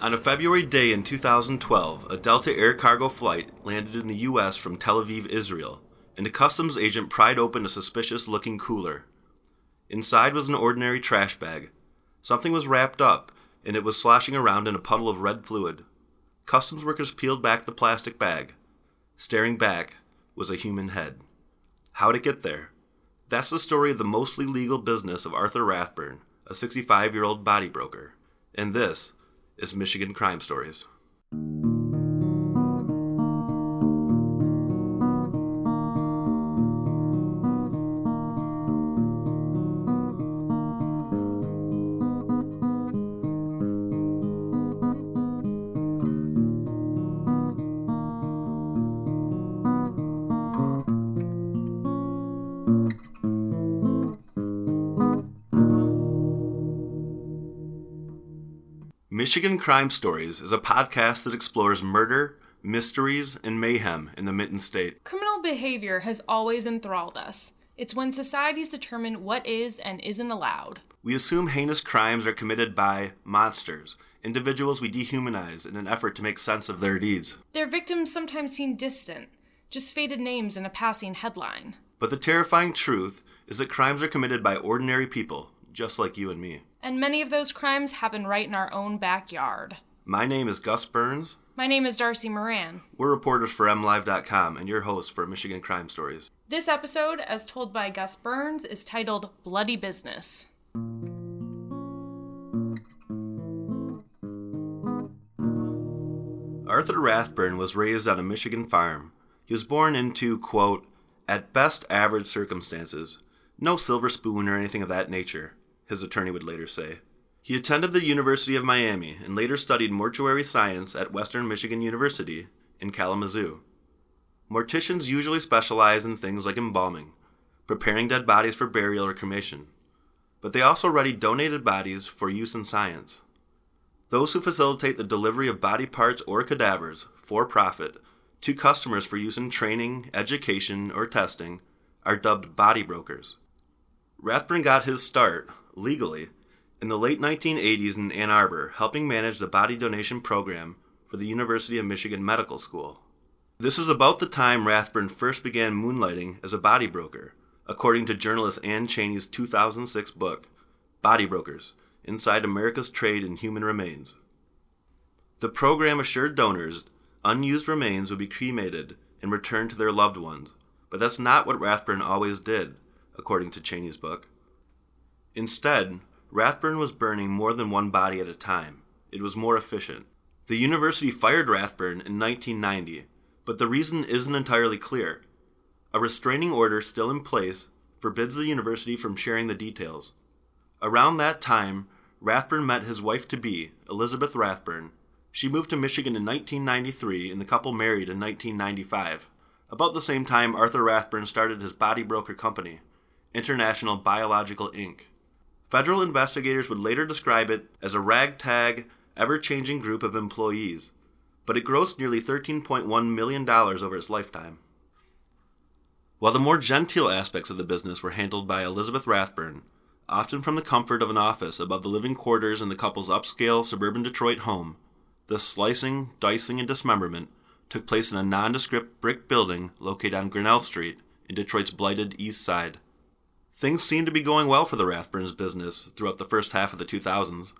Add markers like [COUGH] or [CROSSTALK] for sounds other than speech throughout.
On a February day in 2012, a Delta Air cargo flight landed in the U.S. from Tel Aviv, Israel, and a customs agent pried open a suspicious looking cooler. Inside was an ordinary trash bag. Something was wrapped up, and it was sloshing around in a puddle of red fluid. Customs workers peeled back the plastic bag. Staring back was a human head. How'd it get there? That's the story of the mostly legal business of Arthur Rathburn, a 65 year old body broker. And this is Michigan Crime Stories. Michigan Crime Stories is a podcast that explores murder, mysteries, and mayhem in the Mitten State. Criminal behavior has always enthralled us. It's when societies determine what is and isn't allowed. We assume heinous crimes are committed by monsters, individuals we dehumanize in an effort to make sense of their deeds. Their victims sometimes seem distant, just faded names in a passing headline. But the terrifying truth is that crimes are committed by ordinary people, just like you and me. And many of those crimes happen right in our own backyard. My name is Gus Burns. My name is Darcy Moran. We're reporters for MLive.com and your hosts for Michigan Crime Stories. This episode, as told by Gus Burns, is titled Bloody Business. Arthur Rathburn was raised on a Michigan farm. He was born into, quote, at best average circumstances. No silver spoon or anything of that nature his attorney would later say. He attended the University of Miami and later studied mortuary science at Western Michigan University in Kalamazoo. Morticians usually specialize in things like embalming, preparing dead bodies for burial or cremation, but they also ready donated bodies for use in science. Those who facilitate the delivery of body parts or cadavers for profit to customers for use in training, education, or testing are dubbed body brokers. Rathburn got his start legally, in the late 1980s in Ann Arbor, helping manage the body donation program for the University of Michigan Medical School. This is about the time Rathburn first began moonlighting as a body broker, according to journalist Anne Cheney's 2006 book, Body Brokers Inside America's Trade in Human Remains. The program assured donors unused remains would be cremated and returned to their loved ones, but that's not what Rathburn always did, according to Cheney's book. Instead, Rathburn was burning more than one body at a time. It was more efficient. The university fired Rathburn in 1990, but the reason isn't entirely clear. A restraining order still in place forbids the university from sharing the details. Around that time, Rathburn met his wife to be, Elizabeth Rathburn. She moved to Michigan in 1993 and the couple married in 1995. About the same time, Arthur Rathburn started his body broker company, International Biological Inc. Federal investigators would later describe it as a ragtag, ever changing group of employees, but it grossed nearly $13.1 million over its lifetime. While the more genteel aspects of the business were handled by Elizabeth Rathburn, often from the comfort of an office above the living quarters in the couple's upscale suburban Detroit home, the slicing, dicing, and dismemberment took place in a nondescript brick building located on Grinnell Street in Detroit's blighted east side. Things seemed to be going well for the Rathburns business throughout the first half of the 2000s,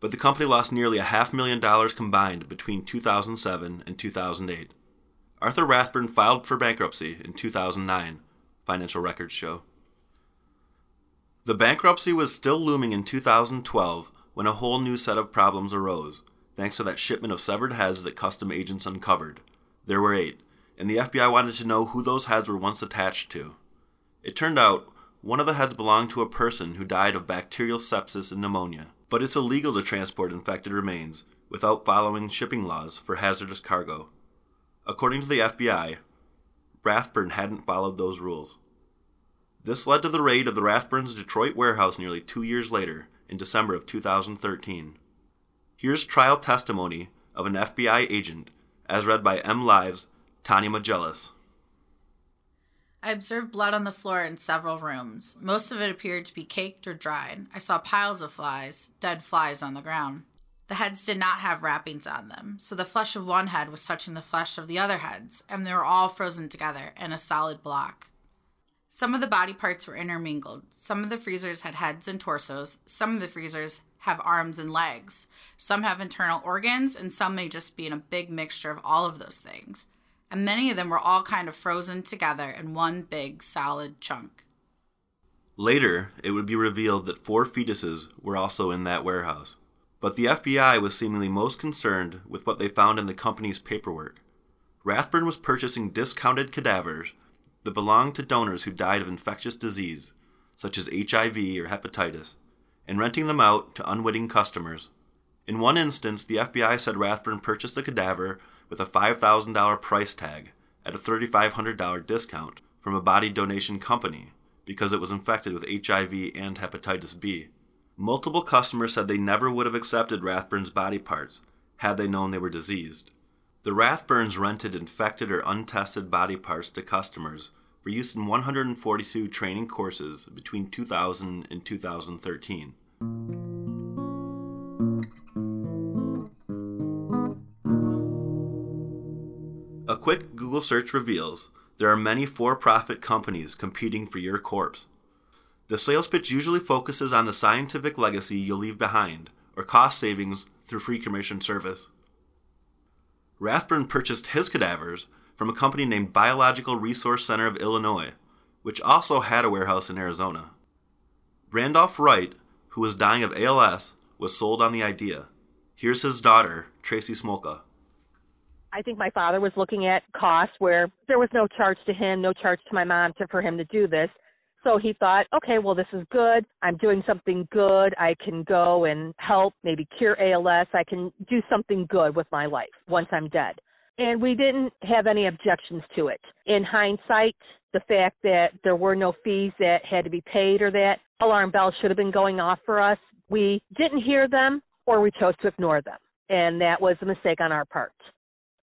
but the company lost nearly a half million dollars combined between 2007 and 2008. Arthur Rathburn filed for bankruptcy in 2009, financial records show. The bankruptcy was still looming in 2012 when a whole new set of problems arose, thanks to that shipment of severed heads that custom agents uncovered. There were eight, and the FBI wanted to know who those heads were once attached to. It turned out one of the heads belonged to a person who died of bacterial sepsis and pneumonia, but it's illegal to transport infected remains without following shipping laws for hazardous cargo. According to the FBI, Rathburn hadn't followed those rules. This led to the raid of the Rathburns' Detroit warehouse nearly two years later, in December of 2013. Here's trial testimony of an FBI agent, as read by M. Live's Tanya Moutzalias. I observed blood on the floor in several rooms. Most of it appeared to be caked or dried. I saw piles of flies, dead flies on the ground. The heads did not have wrappings on them, so the flesh of one head was touching the flesh of the other heads, and they were all frozen together in a solid block. Some of the body parts were intermingled. Some of the freezers had heads and torsos. Some of the freezers have arms and legs. Some have internal organs, and some may just be in a big mixture of all of those things. And many of them were all kind of frozen together in one big solid chunk. Later, it would be revealed that four fetuses were also in that warehouse. But the FBI was seemingly most concerned with what they found in the company's paperwork. Rathburn was purchasing discounted cadavers that belonged to donors who died of infectious disease, such as HIV or hepatitis, and renting them out to unwitting customers. In one instance, the FBI said Rathburn purchased a cadaver with a $5,000 price tag at a $3,500 discount from a body donation company because it was infected with HIV and hepatitis B. Multiple customers said they never would have accepted Rathburn's body parts had they known they were diseased. The Rathburns rented infected or untested body parts to customers for use in 142 training courses between 2000 and 2013. Quick Google search reveals there are many for profit companies competing for your corpse. The sales pitch usually focuses on the scientific legacy you'll leave behind or cost savings through free cremation service. Rathburn purchased his cadavers from a company named Biological Resource Center of Illinois, which also had a warehouse in Arizona. Randolph Wright, who was dying of ALS, was sold on the idea. Here's his daughter, Tracy Smolka. I think my father was looking at costs where there was no charge to him, no charge to my mom to, for him to do this. So he thought, okay, well, this is good. I'm doing something good. I can go and help, maybe cure ALS. I can do something good with my life once I'm dead. And we didn't have any objections to it. In hindsight, the fact that there were no fees that had to be paid or that alarm bells should have been going off for us, we didn't hear them or we chose to ignore them. And that was a mistake on our part.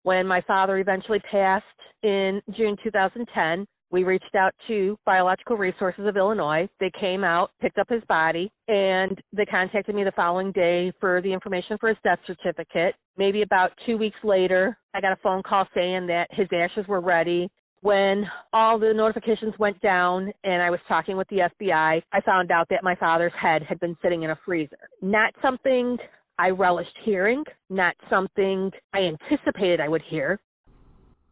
When my father eventually passed in June 2010, we reached out to Biological Resources of Illinois. They came out, picked up his body, and they contacted me the following day for the information for his death certificate. Maybe about two weeks later, I got a phone call saying that his ashes were ready. When all the notifications went down and I was talking with the FBI, I found out that my father's head had been sitting in a freezer. Not something I relished hearing, not something I anticipated I would hear.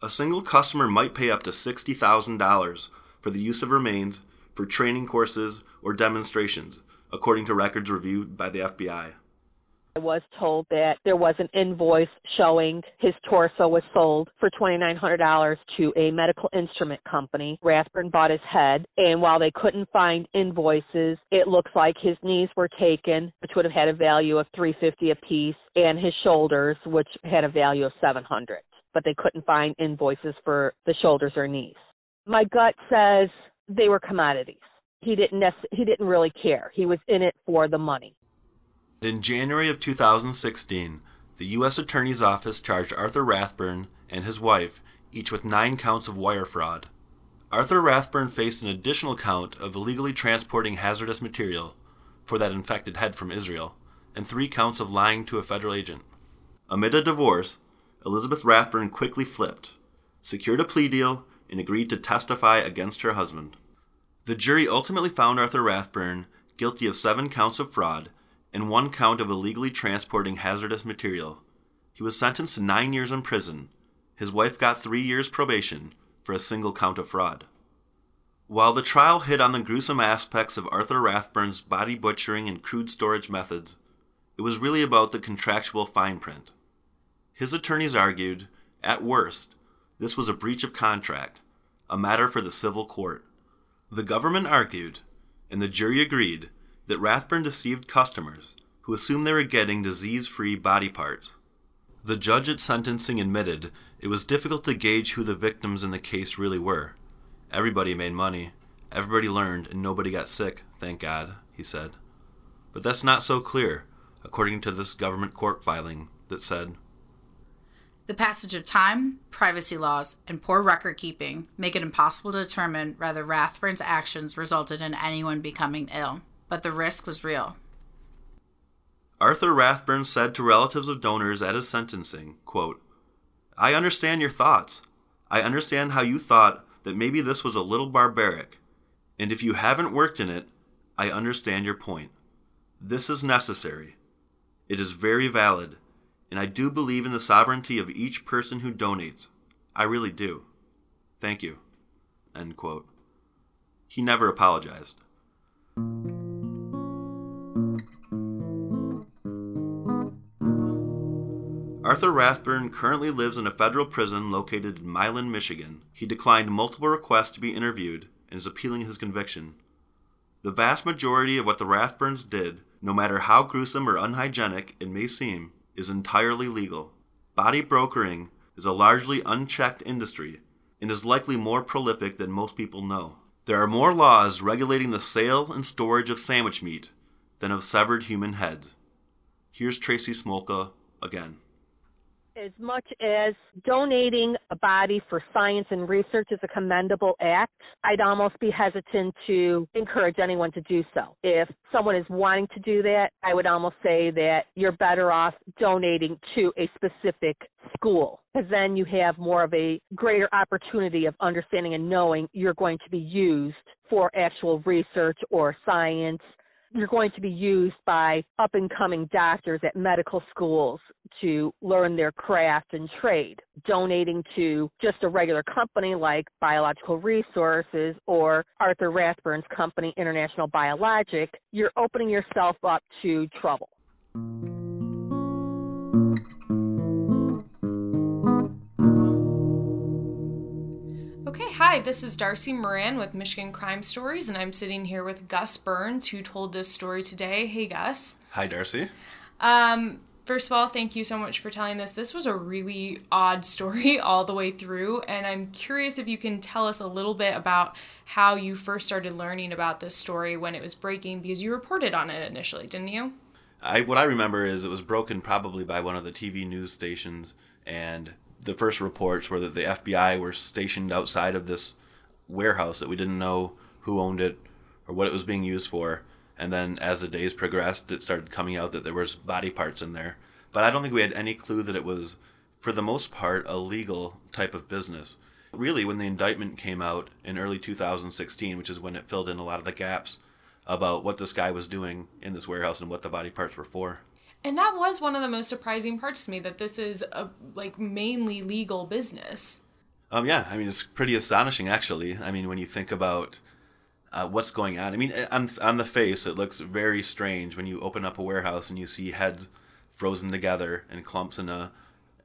A single customer might pay up to $60,000 for the use of remains for training courses or demonstrations, according to records reviewed by the FBI. Was told that there was an invoice showing his torso was sold for $2,900 to a medical instrument company. Rathburn bought his head, and while they couldn't find invoices, it looks like his knees were taken, which would have had a value of 350 apiece, and his shoulders, which had a value of 700. But they couldn't find invoices for the shoulders or knees. My gut says they were commodities. He didn't nec- he didn't really care. He was in it for the money. In January of 2016, the U.S. Attorney's Office charged Arthur Rathburn and his wife each with nine counts of wire fraud. Arthur Rathburn faced an additional count of illegally transporting hazardous material for that infected head from Israel, and three counts of lying to a federal agent. Amid a divorce, Elizabeth Rathburn quickly flipped, secured a plea deal, and agreed to testify against her husband. The jury ultimately found Arthur Rathburn guilty of seven counts of fraud and one count of illegally transporting hazardous material. He was sentenced to nine years in prison. His wife got three years probation for a single count of fraud. While the trial hit on the gruesome aspects of Arthur Rathburn's body butchering and crude storage methods, it was really about the contractual fine print. His attorneys argued, at worst, this was a breach of contract, a matter for the civil court. The government argued, and the jury agreed, that Rathburn deceived customers who assumed they were getting disease free body parts. The judge at sentencing admitted it was difficult to gauge who the victims in the case really were. Everybody made money, everybody learned, and nobody got sick, thank God, he said. But that's not so clear, according to this government court filing that said The passage of time, privacy laws, and poor record keeping make it impossible to determine whether Rathburn's actions resulted in anyone becoming ill but the risk was real. Arthur Rathburn said to relatives of donors at his sentencing, quote, I understand your thoughts. I understand how you thought that maybe this was a little barbaric. And if you haven't worked in it, I understand your point. This is necessary. It is very valid, and I do believe in the sovereignty of each person who donates. I really do. Thank you. He never apologized. Arthur Rathburn currently lives in a federal prison located in Milan, Michigan. He declined multiple requests to be interviewed and is appealing his conviction. The vast majority of what the Rathburns did, no matter how gruesome or unhygienic it may seem, is entirely legal. Body brokering is a largely unchecked industry and is likely more prolific than most people know. There are more laws regulating the sale and storage of sandwich meat than of severed human heads. Here's Tracy Smolka again as much as donating a body for science and research is a commendable act, I'd almost be hesitant to encourage anyone to do so. If someone is wanting to do that, I would almost say that you're better off donating to a specific school because then you have more of a greater opportunity of understanding and knowing you're going to be used for actual research or science you're going to be used by up and coming doctors at medical schools to learn their craft and trade. Donating to just a regular company like Biological Resources or Arthur Rathburn's company, International Biologic, you're opening yourself up to trouble. Okay, hi, this is Darcy Moran with Michigan Crime Stories, and I'm sitting here with Gus Burns, who told this story today. Hey, Gus. Hi, Darcy. Um, first of all, thank you so much for telling this. This was a really odd story [LAUGHS] all the way through, and I'm curious if you can tell us a little bit about how you first started learning about this story when it was breaking, because you reported on it initially, didn't you? I what I remember is it was broken probably by one of the TV news stations, and the first reports were that the FBI were stationed outside of this warehouse that we didn't know who owned it or what it was being used for. And then as the days progressed, it started coming out that there was body parts in there. But I don't think we had any clue that it was, for the most part, a legal type of business. Really, when the indictment came out in early 2016, which is when it filled in a lot of the gaps about what this guy was doing in this warehouse and what the body parts were for. And that was one of the most surprising parts to me that this is a like mainly legal business. Um, yeah, I mean it's pretty astonishing actually. I mean when you think about uh, what's going on. I mean on on the face it looks very strange when you open up a warehouse and you see heads frozen together in clumps in a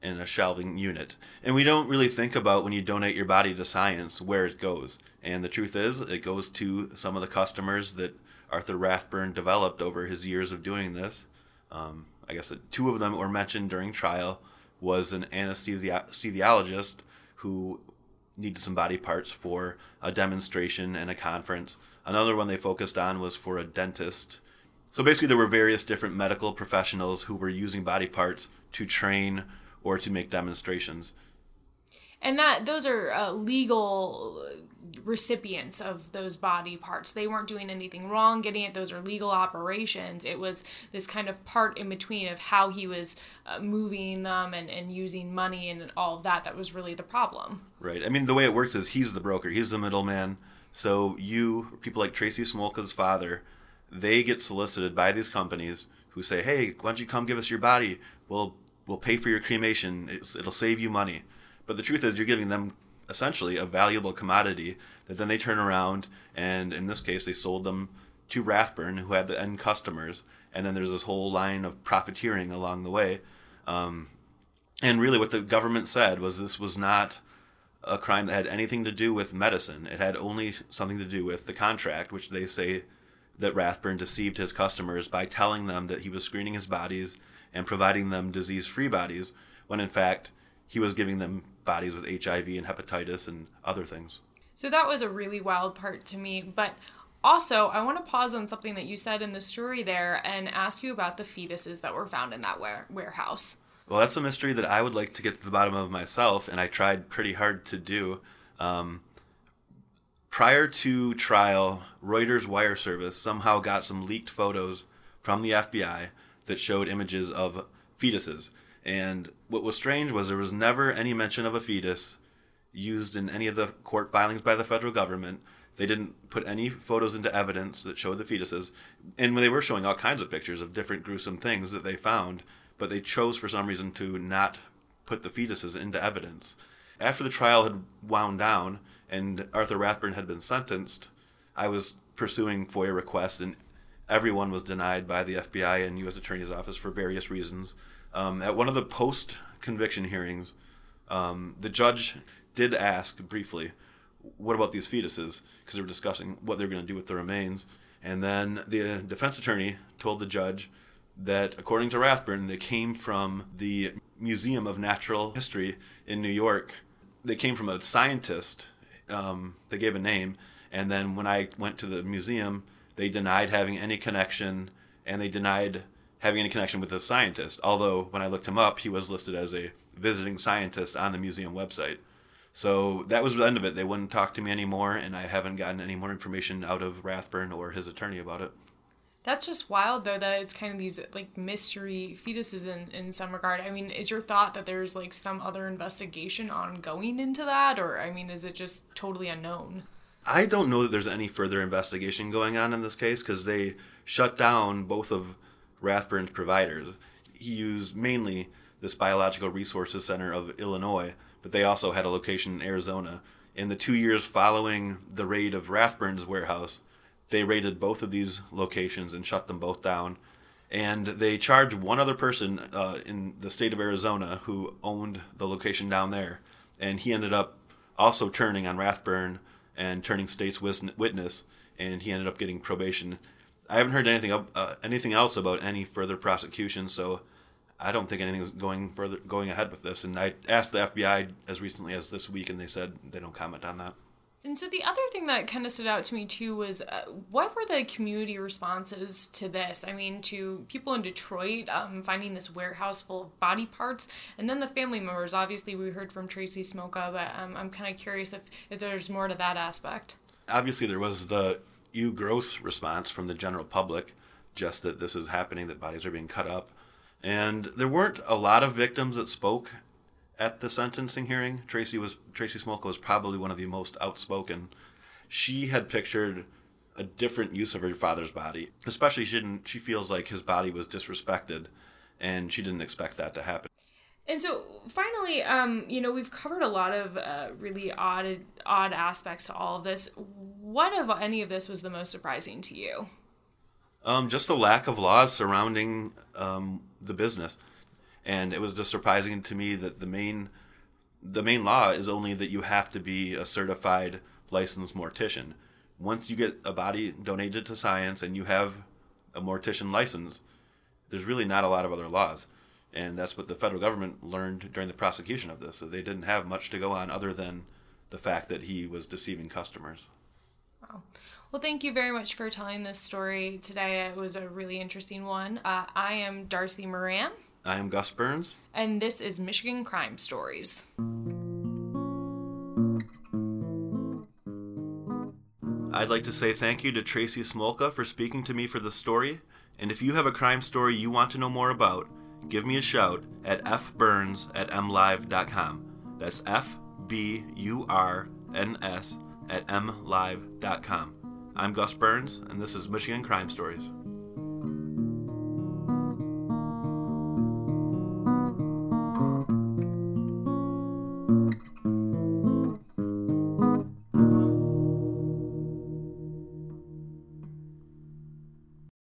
in a shelving unit. And we don't really think about when you donate your body to science where it goes. And the truth is it goes to some of the customers that Arthur Rathburn developed over his years of doing this um, I guess two of them were mentioned during trial was an anesthesiologist who needed some body parts for a demonstration and a conference. Another one they focused on was for a dentist. So basically, there were various different medical professionals who were using body parts to train or to make demonstrations. And that those are uh, legal recipients of those body parts. They weren't doing anything wrong getting it. Those are legal operations. It was this kind of part in between of how he was uh, moving them and, and using money and all of that that was really the problem. Right. I mean, the way it works is he's the broker, he's the middleman. So you, people like Tracy Smolka's father, they get solicited by these companies who say, "Hey, why don't you come give us your body? We'll we'll pay for your cremation. It's, it'll save you money." But the truth is, you're giving them essentially a valuable commodity that then they turn around and in this case they sold them to Rathburn who had the end customers. And then there's this whole line of profiteering along the way. Um, and really what the government said was this was not a crime that had anything to do with medicine. It had only something to do with the contract which they say that Rathburn deceived his customers by telling them that he was screening his bodies and providing them disease free bodies when in fact he was giving them bodies with HIV and hepatitis and other things. So that was a really wild part to me. But also, I want to pause on something that you said in the story there and ask you about the fetuses that were found in that warehouse. Well, that's a mystery that I would like to get to the bottom of myself, and I tried pretty hard to do. Um, prior to trial, Reuters wire service somehow got some leaked photos from the FBI that showed images of fetuses. And what was strange was there was never any mention of a fetus used in any of the court filings by the federal government. They didn't put any photos into evidence that showed the fetuses. And when they were showing all kinds of pictures of different gruesome things that they found, but they chose for some reason to not put the fetuses into evidence. After the trial had wound down and Arthur Rathburn had been sentenced, I was pursuing FOIA requests, and everyone was denied by the FBI and U.S. Attorney's Office for various reasons. Um, at one of the post conviction hearings, um, the judge did ask briefly, What about these fetuses? Because they were discussing what they were going to do with the remains. And then the defense attorney told the judge that, according to Rathburn, they came from the Museum of Natural History in New York. They came from a scientist. Um, they gave a name. And then when I went to the museum, they denied having any connection and they denied having any connection with the scientist. Although when I looked him up, he was listed as a visiting scientist on the museum website. So that was the end of it. They wouldn't talk to me anymore, and I haven't gotten any more information out of Rathburn or his attorney about it. That's just wild, though, that it's kind of these like mystery fetuses in, in some regard. I mean, is your thought that there's like some other investigation ongoing into that, or I mean, is it just totally unknown? I don't know that there's any further investigation going on in this case because they shut down both of Rathburn's providers. He used mainly this Biological Resources Center of Illinois, but they also had a location in Arizona. In the two years following the raid of Rathburn's warehouse, they raided both of these locations and shut them both down. And they charged one other person uh, in the state of Arizona who owned the location down there. And he ended up also turning on Rathburn and turning state's witness, and he ended up getting probation. I haven't heard anything uh, anything else about any further prosecution, so I don't think anything's going further going ahead with this. And I asked the FBI as recently as this week, and they said they don't comment on that. And so the other thing that kind of stood out to me too was uh, what were the community responses to this? I mean, to people in Detroit um, finding this warehouse full of body parts, and then the family members. Obviously, we heard from Tracy Smolka, but um, I'm kind of curious if, if there's more to that aspect. Obviously, there was the you gross response from the general public, just that this is happening, that bodies are being cut up. And there weren't a lot of victims that spoke at the sentencing hearing. Tracy was Tracy Smolka was probably one of the most outspoken. She had pictured a different use of her father's body. Especially she didn't she feels like his body was disrespected and she didn't expect that to happen. And so finally, um, you know, we've covered a lot of uh, really odd odd aspects to all of this. What of any of this was the most surprising to you? Um, just the lack of laws surrounding um, the business and it was just surprising to me that the main the main law is only that you have to be a certified licensed mortician. Once you get a body donated to science and you have a mortician license, there's really not a lot of other laws. And that's what the federal government learned during the prosecution of this. So they didn't have much to go on other than the fact that he was deceiving customers. Wow. Well, thank you very much for telling this story today. It was a really interesting one. Uh, I am Darcy Moran. I am Gus Burns. And this is Michigan Crime Stories. I'd like to say thank you to Tracy Smolka for speaking to me for the story. And if you have a crime story you want to know more about, give me a shout at fburns at mlive.com. That's F B U R N S at mlive.com. I'm Gus Burns, and this is Michigan Crime Stories.